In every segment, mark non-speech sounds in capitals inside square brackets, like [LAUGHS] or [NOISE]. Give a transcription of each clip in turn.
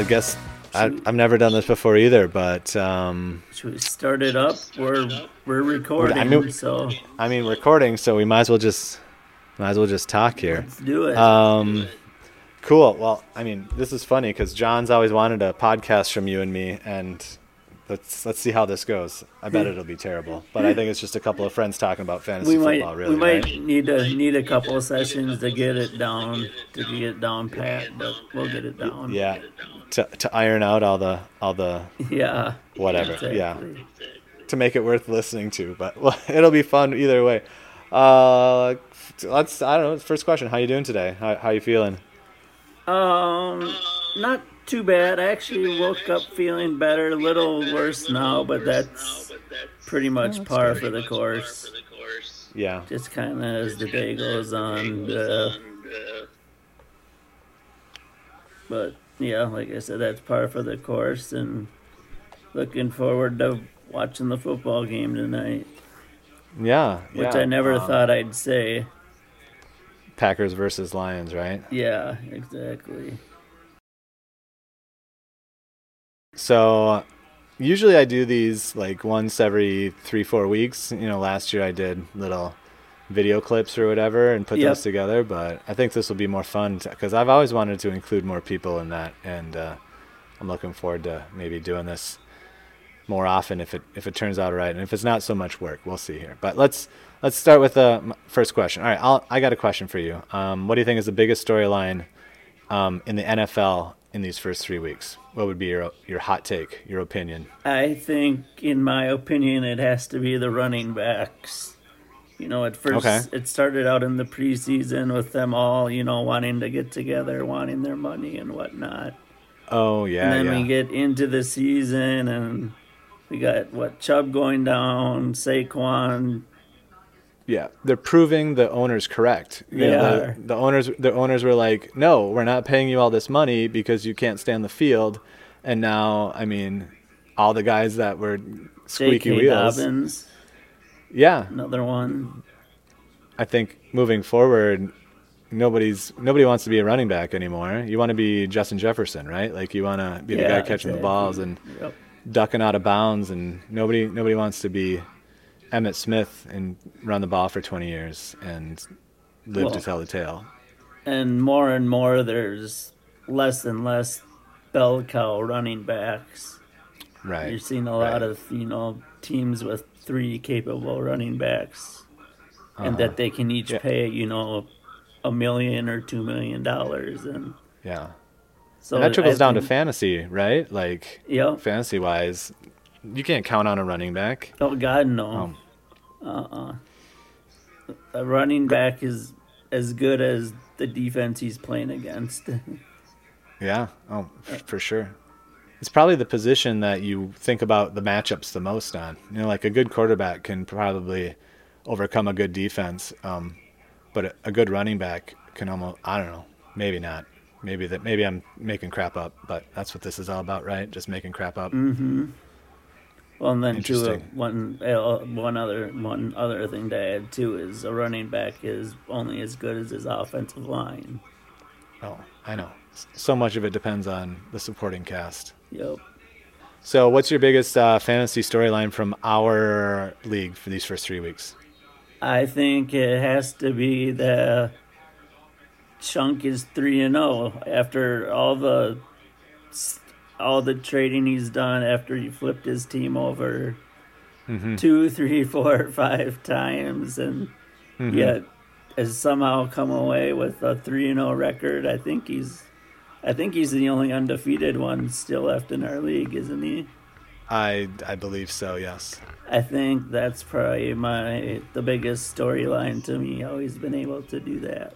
I guess I, I've never done this before either, but um, Should we start it up? We're we're recording, I mean- so I mean recording, so we might as well just might as well just talk here. let's do it. Um, cool. Well, I mean, this is funny because John's always wanted a podcast from you and me, and let's let's see how this goes. I bet it'll be terrible, but I think it's just a couple of friends talking about fantasy we might football. Really, we might right? need to need a couple of sessions to get it down to get it down pat, but we'll get it down. Yeah, to to iron out all the all the [LAUGHS] Yeah. whatever. Yeah. To make it worth listening to. But well, [LAUGHS] it'll be fun either way. Uh, let's. I don't know. First question: How you doing today? How how you feeling? Um, not too bad. I actually woke up feeling better, a little worse now, but that's pretty much par for the course. Yeah. Just kind of as the day goes on. Uh, but yeah, like I said, that's par for the course, and looking forward to watching the football game tonight, Yeah. which yeah. I never Um, thought I'd say. Packers versus Lions, right? Yeah, exactly. So usually I do these like once every three, four weeks. You know, last year I did little video clips or whatever and put Yep. those together. But I think this will be more fun because I've always wanted to include more people in that, and uh, I'm looking forward to maybe doing this more often if it if it turns out right, and if it's not so much work, we'll see here. But let's let's start with the first question. All right, I'll, I got a question for you. Um, what do you think is the biggest storyline um, in the NFL in these first three weeks? What would be your your hot take, your opinion? I think, in my opinion, it has to be the running backs. You know, at first Okay. it started out in the preseason with them all, you know, wanting to get together, wanting their money and whatnot. Oh yeah, and then yeah. we get into the season and we got what Chubb going down, Saquon. Yeah, they're proving the owners correct. You They know, are. The, the owners, the owners were like, "No, we're not paying you all this money because you can't stand the field." And now, I mean, all the guys that were squeaky J.K. wheels. Dobbins, Yeah, another one. I think moving forward, nobody's nobody wants to be a running back anymore. You want to be Justin Jefferson, right? Like you want to be the guy Yeah, catching the balls and Yep. ducking out of bounds, and nobody nobody wants to be Emmitt Smith and run the ball for 20 years and live to tell the tale. And more and more, there's less and less bell cow running backs. Right. You're seeing a lot right. of you know teams with three capable running backs, and Uh-huh. that they can each Yeah. pay you know a million or two million dollars, and Yeah. so and that trickles I down to fantasy, right? Like Yep. fantasy wise, you can't count on a running back. Oh God, no. Um, Uh-uh. A running back is as good as the defense he's playing against. [LAUGHS] Yeah. Oh, for sure. It's probably the position that you think about the matchups the most on. You know, like a good quarterback can probably overcome a good defense, um, but a, good running back can almost. I don't know. Maybe not. Maybe that. Maybe I'm making crap up, but that's what this is all about, right? Just making crap up. Mm-hmm. Well, and then too, uh, one uh, one other one other thing to add too is a running back is only as good as his offensive line. Oh, I know. So much of it depends on the supporting cast. Yep. So, what's your biggest uh, fantasy storyline from our league for these first three weeks? I think it has to be the Chunk is three and zero after all the all the trading he's done after he flipped his team over Mm-hmm. two, three, [LAUGHS] four, five times, and Mm-hmm. yet has somehow come away with a three and zero record. I think he's, I think he's the only undefeated one still left in our league, isn't he? I I believe so. Yes. I think that's probably my the biggest storyline to me. How he's been able to do that.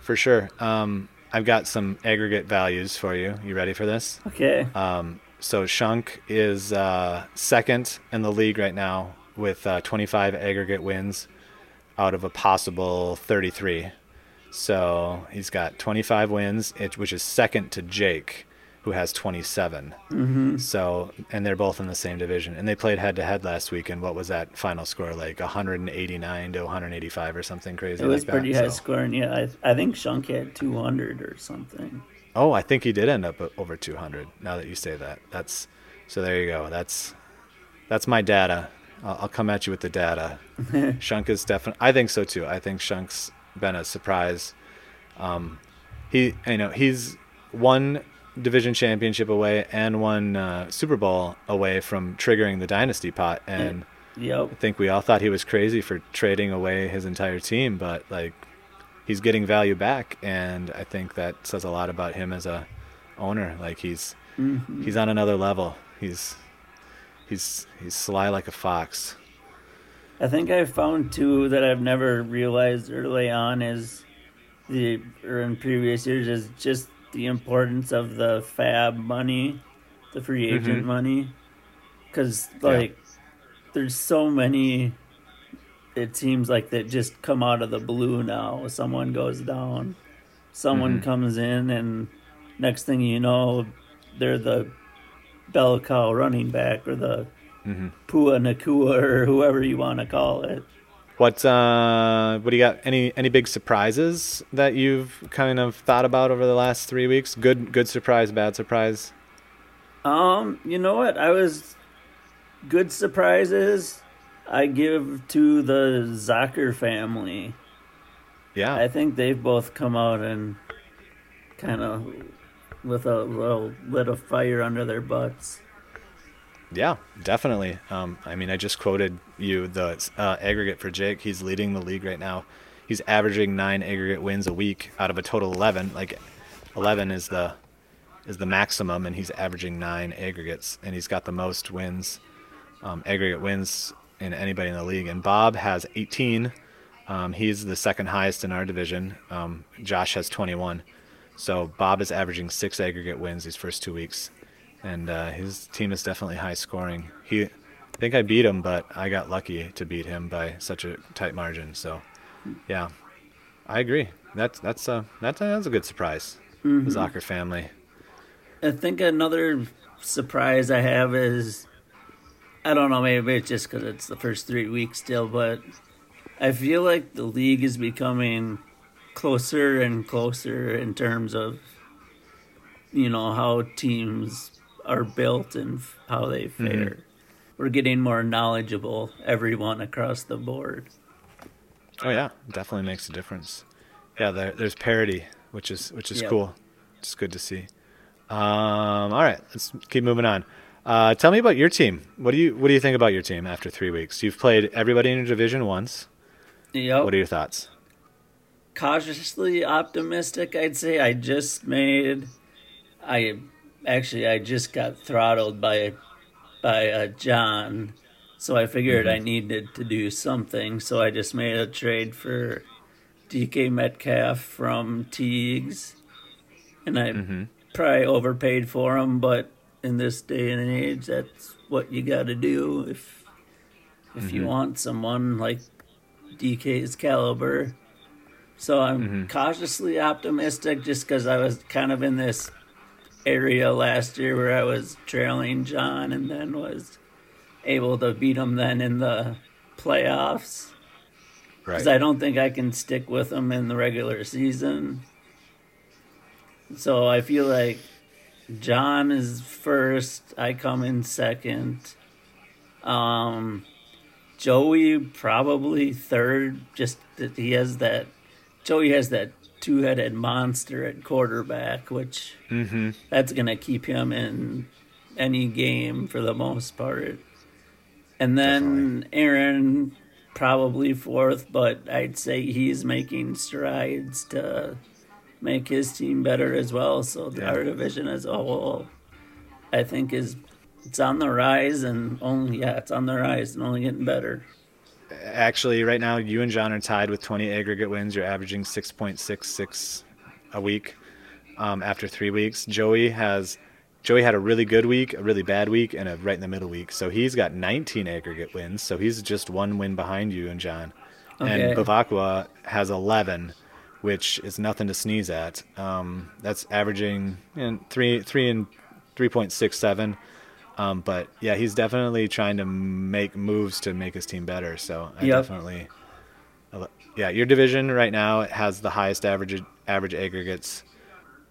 For sure. Um, I've got some aggregate values for you. You ready for this? Okay. Um, so Shunk is uh, second in the league right now with uh, 25 aggregate wins out of a possible 33. So he's got 25 wins, which is second to Jake, who has 27. Mm-hmm. So, and they're both in the same division. And they played head to head last week. And what was that final score? Like 189 to 185 or something crazy It was like pretty that. high So- scoring. Yeah, I, I think Shunk had 200 or something. Oh, I think he did end up over 200. Now that you say that, that's so. There you go. That's that's my data. I'll, I'll come at you with the data. [LAUGHS] Shunk is definitely. I think so too. I think Shunk's been a surprise. Um, he, you know, he's one division championship away and one uh, Super Bowl away from triggering the dynasty pot. And yep. I think we all thought he was crazy for trading away his entire team, but like he's getting value back, and I think that says a lot about him as a owner. Like he's mm-hmm. he's on another level. He's he's he's sly like a fox. I think I found too that I've never realized early on is the or in previous years is just the importance of the fab money, the free agent Mm-hmm. money, because like there's so many. It seems like that just come out of the blue now. Someone goes down, someone Mhm. comes in, and next thing you know, they're the bell cow running back or the hmm Puka Nacua or whoever you want to call it. What uh, what do you got? Any any big surprises that you've kind of thought about over the last three weeks? Good good surprise, bad surprise. Um, you know what? I was good surprises. I give to the Zucker family. Yeah, I think they've both come out and kind of with a little lit of fire under their butts. Yeah, definitely. Um, I mean, I just quoted you the uh, aggregate for Jake. He's leading the league right now. He's averaging nine aggregate wins a week out of a total eleven. Like, eleven is the is the maximum, and he's averaging nine aggregates, and he's got the most wins, um, aggregate wins in anybody in the league. And Bob has 18. Um, he's the second highest in our division. Um, Josh has 21. So Bob is averaging six aggregate wins these first two weeks, and uh, his team is definitely high scoring. He, I think I beat him, but I got lucky to beat him by such a tight margin. So, yeah, I agree. That's that's uh, that's that's a good surprise. The Zocker family. I think another surprise I have is I don't know, maybe it's just because it's the first three weeks still, but I feel like the league is becoming closer and closer in terms of you know how teams are built and how they fare. We're getting more knowledgeable, everyone across the board. Oh yeah, definitely makes a difference. Yeah, there, there's parity, which is which is Yep. cool. It's good to see. Um, all right, let's keep moving on. Uh, tell me about your team. What do you what do you think about your team after three weeks? You've played everybody in your division once. Yep. What are your thoughts? cautiously optimistic i'd say i just made i actually i just got throttled by by uh, john so i figured i mm-hmm. needed to do something so i just made a trade for dk metcalf from teagues and i mm-hmm. probably overpaid for him but in this day and age that's what you got to do if if you mm-hmm. want someone like dk's caliber. So I'm cautiously optimistic just because I was kind of in this area last year where I was trailing John and then was able to beat him then in the playoffs. Because I don't think I can stick with him in the regular season. So I feel like John is first, I come in second. Um, Joey probably third, just that he has that Joey has that two headed monster at quarterback, which Mm-hmm. that's going to keep him in any game for the most part. And then Aaron probably fourth, but I'd say he's making strides to make his team better as well. So Yeah. our division as a whole, I think, is it's on the rise and only yeah, it's on the rise and only getting better. Actually, right now you and John are tied with 20 aggregate wins. You're averaging 6.66 a week um, after three weeks. Joey has Joey had a really good week, a really bad week, and a right in the middle week. So he's got 19 aggregate wins. So he's just one win behind you and John. Okay. And Bavakwa has 11, which is nothing to sneeze at. Um, that's averaging know, three three and 3.67. Um, but yeah, he's definitely trying to make moves to make his team better. So I Yep. definitely, yeah, your division right now has the highest average average aggregates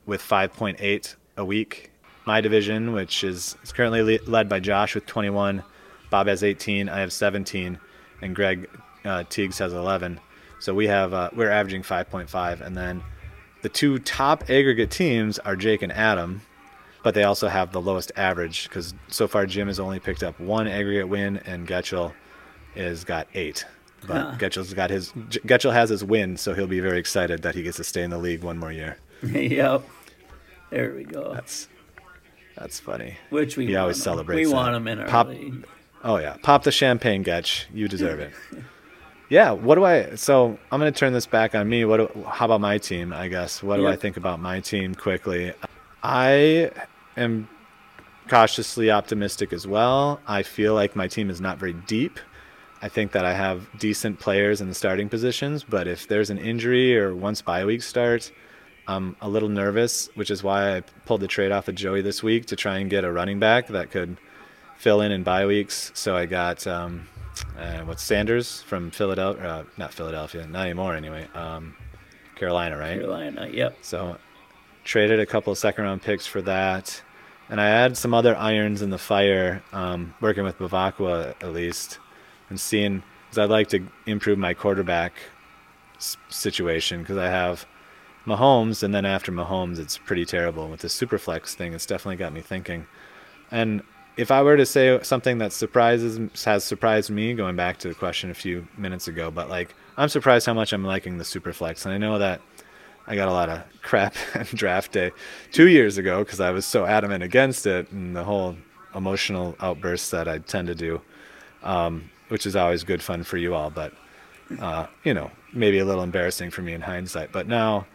with 5.8 a week. My division, which is, is currently le- led by Josh with 21, Bob has 18, I have 17, and Greg uh, Teagues has 11. So we have uh, we're averaging 5.5, and then the two top aggregate teams are Jake and Adam, but they also have the lowest average because so far Jim has only picked up one aggregate win, and Getchell has got eight. But Ah. Getchell's got his Getchell has his win, so he'll be very excited that he gets to stay in the league one more year. [LAUGHS] yep. There we go. That's that's funny. Which we he always 'em. celebrates We that. want him in our Pop- league. Oh yeah, pop the champagne, Getch. You deserve it. [LAUGHS] yeah. What do I? So I'm gonna turn this back on me. What? Do, how about my team? I guess. What do I think about my team quickly? I am cautiously optimistic as well. I feel like my team is not very deep. I think that I have decent players in the starting positions, but if there's an injury or once bye week starts, I'm a little nervous, which is why I pulled the trade off of Joey this week to try and get a running back that could fill in in bye weeks. So I got um, uh, what's Sanders from Philadelphia? Uh, not Philadelphia, not anymore anyway. Um, Carolina, right? Carolina. Yep. So traded a couple of second round picks for that. And I had some other irons in the fire, um, working with Bavakwa at least, and seeing, because I'd like to improve my quarterback situation, because I have Mahomes, and then after Mahomes, it's pretty terrible. With the Superflex thing, it's definitely got me thinking. And if I were to say something that surprises has surprised me, going back to the question a few minutes ago, but like I'm surprised how much I'm liking the Superflex, and I know that I got a lot of crap [LAUGHS] on draft day two years ago because I was so adamant against it and the whole emotional outbursts that I tend to do, um, which is always good fun for you all, but uh, you know maybe a little embarrassing for me in hindsight. But now,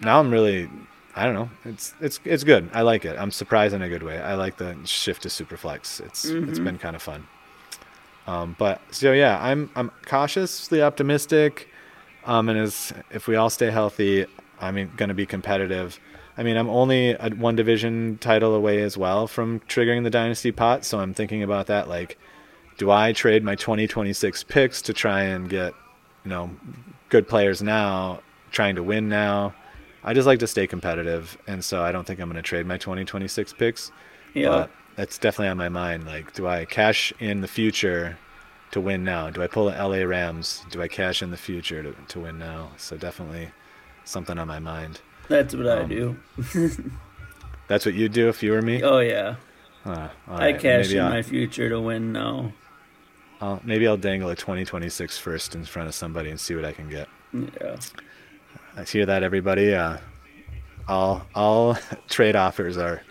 now I'm really I don't know. It's it's it's good. I like it. I'm surprised in a good way. I like the shift to Superflex. It's it's been kind of fun. Um, but so yeah, I'm I'm cautiously optimistic. Um, and as if we all stay healthy, I'm going to be competitive. I mean, I'm only one division title away as well from triggering the dynasty pot, so I'm thinking about that. Like, do I trade my 2026 picks to try and get, you know, good players now, trying to win now? I just like to stay competitive, and so I don't think I'm going to trade my 2026 picks. Yep. But that's definitely on my mind. Like, do I cash in the future to win now? Do I pull the LA Rams? Do I cash in the future to, to win now? So definitely something on my mind. That's what I um, do. [LAUGHS] That's what you'd do if you were me. Oh yeah. Uh, I cash maybe in I'll, my future to win now. I'll, maybe I'll dangle a 2026 first in front of somebody and see what I can get. Yeah. I hear that everybody. Uh, all all [LAUGHS] trade offers are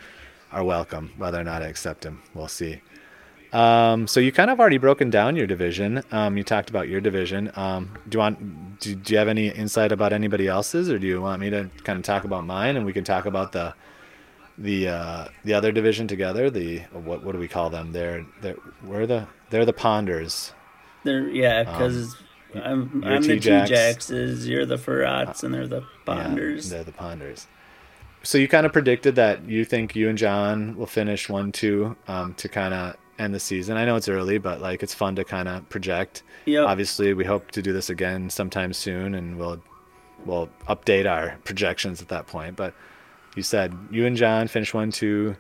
are welcome, whether or not I accept them. We'll see. Um, so you kind of already broken down your division. Um, you talked about your division. Um, do you want? Do, do you have any insight about anybody else's, or do you want me to kind of talk about mine, and we can talk about the the uh, the other division together? The what what do we call them? They're they're we're the they're the ponders. They're yeah, because I'm Um, I'm the T-Jacks. T-Jaxes, you're the Ferrats, and they're the Yeah, Ponders. they're the ponders. So you kind of predicted that you think you and John will finish one two um, to kind of end the season. I know it's early, but like it's fun to kind of project. Yep. Obviously, we hope to do this again sometime soon, and we'll we'll update our projections at that point. But you said you and John finish one two.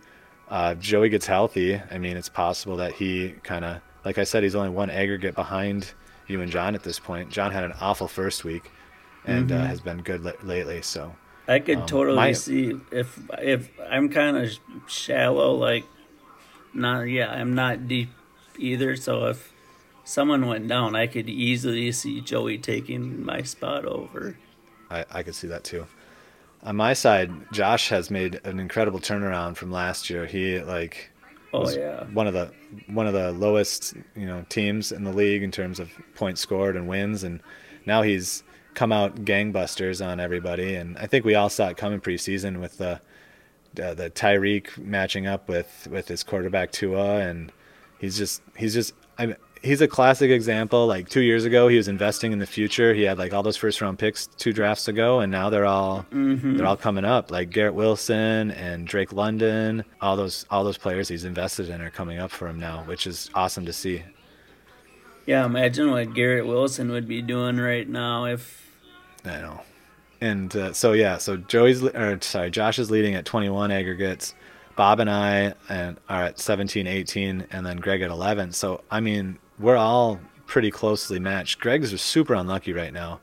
Uh, Joey gets healthy. I mean, it's possible that he kind of, like I said, he's only one aggregate behind you and John at this point. John had an awful first week, and uh, has been good la- lately. So I could Um, totally my- see if if I'm kind of shallow, like not yeah, I'm not deep either. So if someone went down, I could easily see Joey taking my spot over. I, I could see that too. On my side, Josh has made an incredible turnaround from last year. He like Oh yeah, one of the one of the lowest you know teams in the league in terms of points scored and wins, and now he's come out gangbusters on everybody. And I think we all saw it coming preseason with the uh, the Tyreek matching up with with his quarterback Tua, and he's just he's just I mean, he's a classic example. Like two years ago, he was investing in the future. He had like all those first round picks two drafts ago, and now they're all they're all coming up. Like Garrett Wilson and Drake London, all those all those players he's invested in are coming up for him now, which is awesome to see. yeah. Imagine what Garrett Wilson would be doing right now if I know. And uh, so yeah, so Joey's or sorry, Josh is leading at 21 aggregates. Bob and I and are at 17, 18, and then Greg at 11. So I mean, we're all pretty closely matched. Greg's super unlucky right now.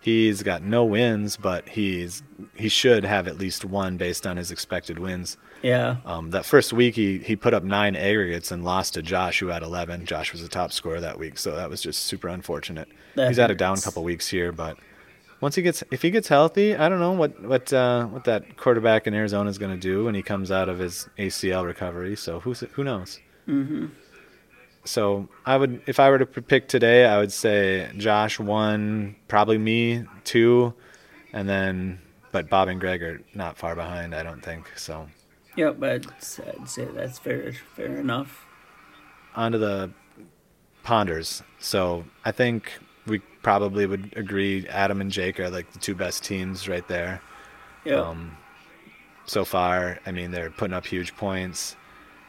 He's got no wins, but he's he should have at least one based on his expected wins. Yeah. Um, that first week, he he put up nine aggregates and lost to Josh, who had 11. Josh was the top scorer that week, so that was just super unfortunate. That he's had a down couple weeks here, but once he gets if he gets healthy, I don't know what what uh, what that quarterback in Arizona is going to do when he comes out of his ACL recovery. So who's who knows? Mm-hmm. So I would, if I were to pick today, I would say Josh one, probably me two, and then but Bob and Greg are not far behind. I don't think so. Yep, but I'd say that's fair. Fair enough. On to the ponders. So I think we probably would agree Adam and Jake are like the two best teams right there. Yep. Um, so far, I mean, they're putting up huge points.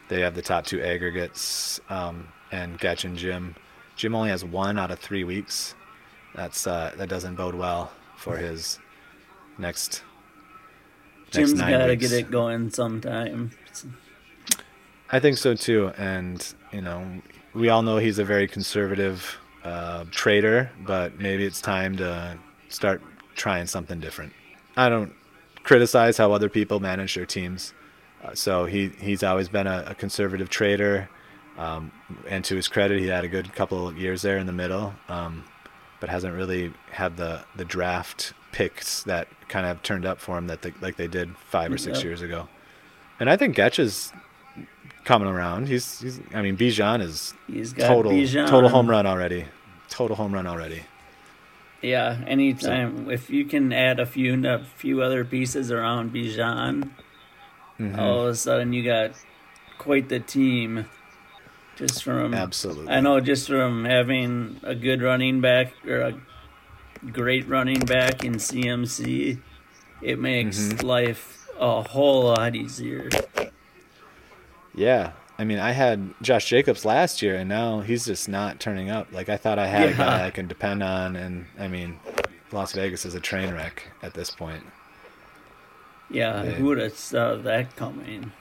They have the top two aggregates, um, and Getch and Jim. Jim only has one out of three weeks. That's uh, that doesn't bode well for his next. Jim's next nine got to weeks. get it going sometime. I think so too, and you know, we all know he's a very conservative uh, trader, but maybe it's time to start trying something different. I don't criticize how other people manage their teams, uh, so he he's always been a, a conservative trader, um, and to his credit, he had a good couple of years there in the middle, um, but hasn't really had the the draft picks that kind of turned up for him that they, like they did five or six Yep. years ago. And I think Getch is coming around. He's, he's I mean, Bijan is He's got total Bijan. total home run already. Total home run already. Yeah, anytime if you can add a few a few other pieces around Bijan, Mhm. all of a sudden you got quite the team. Just from Absolutely. I know just from having a good running back or a great running back in CMC, it makes Mhm. life a whole lot easier. Yeah. I mean, I had Josh Jacobs last year, and now he's just not turning up. Like I thought I had a guy I can depend on, and I mean, Las Vegas is a train wreck at this point. Yeah, Yeah. who would have saw that coming?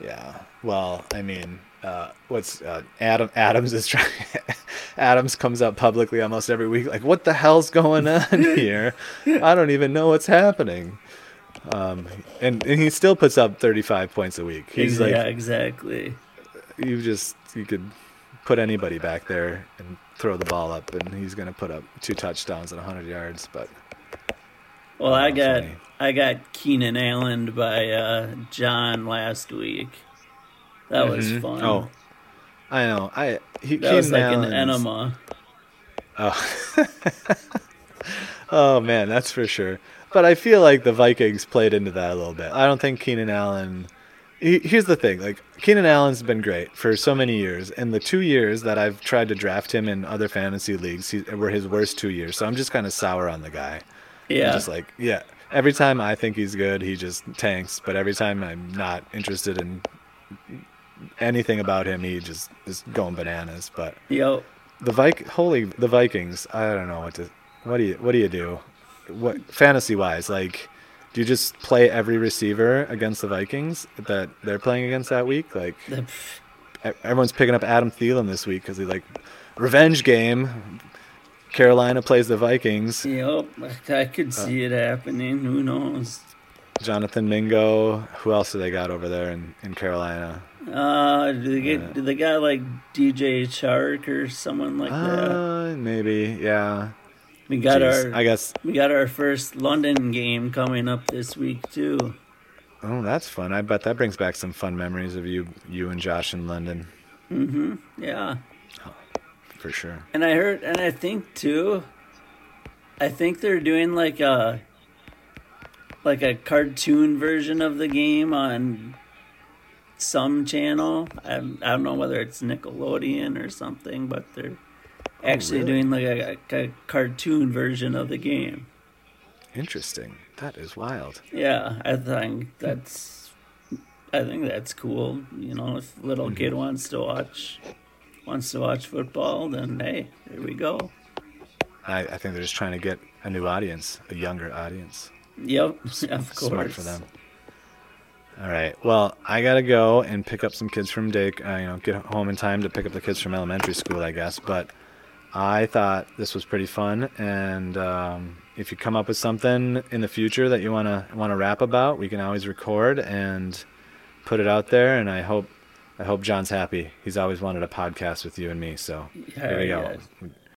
Yeah. Well, I mean, uh, what's uh, Adam Adams is trying. [LAUGHS] Adams comes out publicly almost every week, like, "What the hell's going on [LAUGHS] here? I don't even know what's happening." Um, and and he still puts up 35 points a week. He's like, yeah, exactly. you just you could put anybody back there and throw the ball up, and he's gonna put up two touchdowns and 100 yards. But Well, I got funny. I got Keenan Allen by uh, John last week. That was Mhm. fun. Oh, I know. I he that was Keenan like an enema. Oh. [LAUGHS] oh man, that's for sure. But I feel like the Vikings played into that a little bit. I don't think Keenan Allen. he- Here's the thing: like Keenan Allen's been great for so many years, and the two years that I've tried to draft him in other fantasy leagues he, were his worst two years. So I'm just kind of sour on the guy. I'm Yeah, just like, yeah. Every time I think he's good, he just tanks. But every time I'm not interested in anything about him, he just is going bananas. But yo, the Vik, holy the Vikings. I don't know what to. What do you What do you do? What fantasy wise? Like, do you just play every receiver against the Vikings that they're playing against that week? Like, everyone's picking up Adam Thielen this week because he like revenge game. Carolina plays the Vikings. yo, I could Uh. see it happening. Who knows? Jonathan Mingo. Who else do they got over there in, in Carolina? Uh, do they get? Yeah. Do they got like DJ Chark or someone like that? Uh, maybe. Yeah. We got Jeez. our I guess. we got our first London game coming up this week too. Oh, that's fun. I bet that brings back some fun memories of you, you and Josh in London, hmm Yeah. for sure. And I heard, and I think too, I think they're doing like a like a cartoon version of the game on some channel. I, I don't know whether it's Nickelodeon or something, but they're actually Oh, really? doing like a, a cartoon version of the game. Interesting. That is wild. Yeah, I think that's I think that's cool. You know, if little Mm-hmm. kid wants to watch wants to watch football, then hey, there we go. I, I think they're just trying to get a new audience, a younger audience. Yep, [LAUGHS] of course. Smart for them. All right. Well, I gotta go and pick up some kids from day. Uh, you know, get home in time to pick up the kids from elementary school, I guess. But I thought this was pretty fun, and um, if you come up with something in the future that you wanna wanna rap about, we can always record and put it out there. And I hope I hope John's happy. He's always wanted a podcast with you and me. So here we go. Yeah.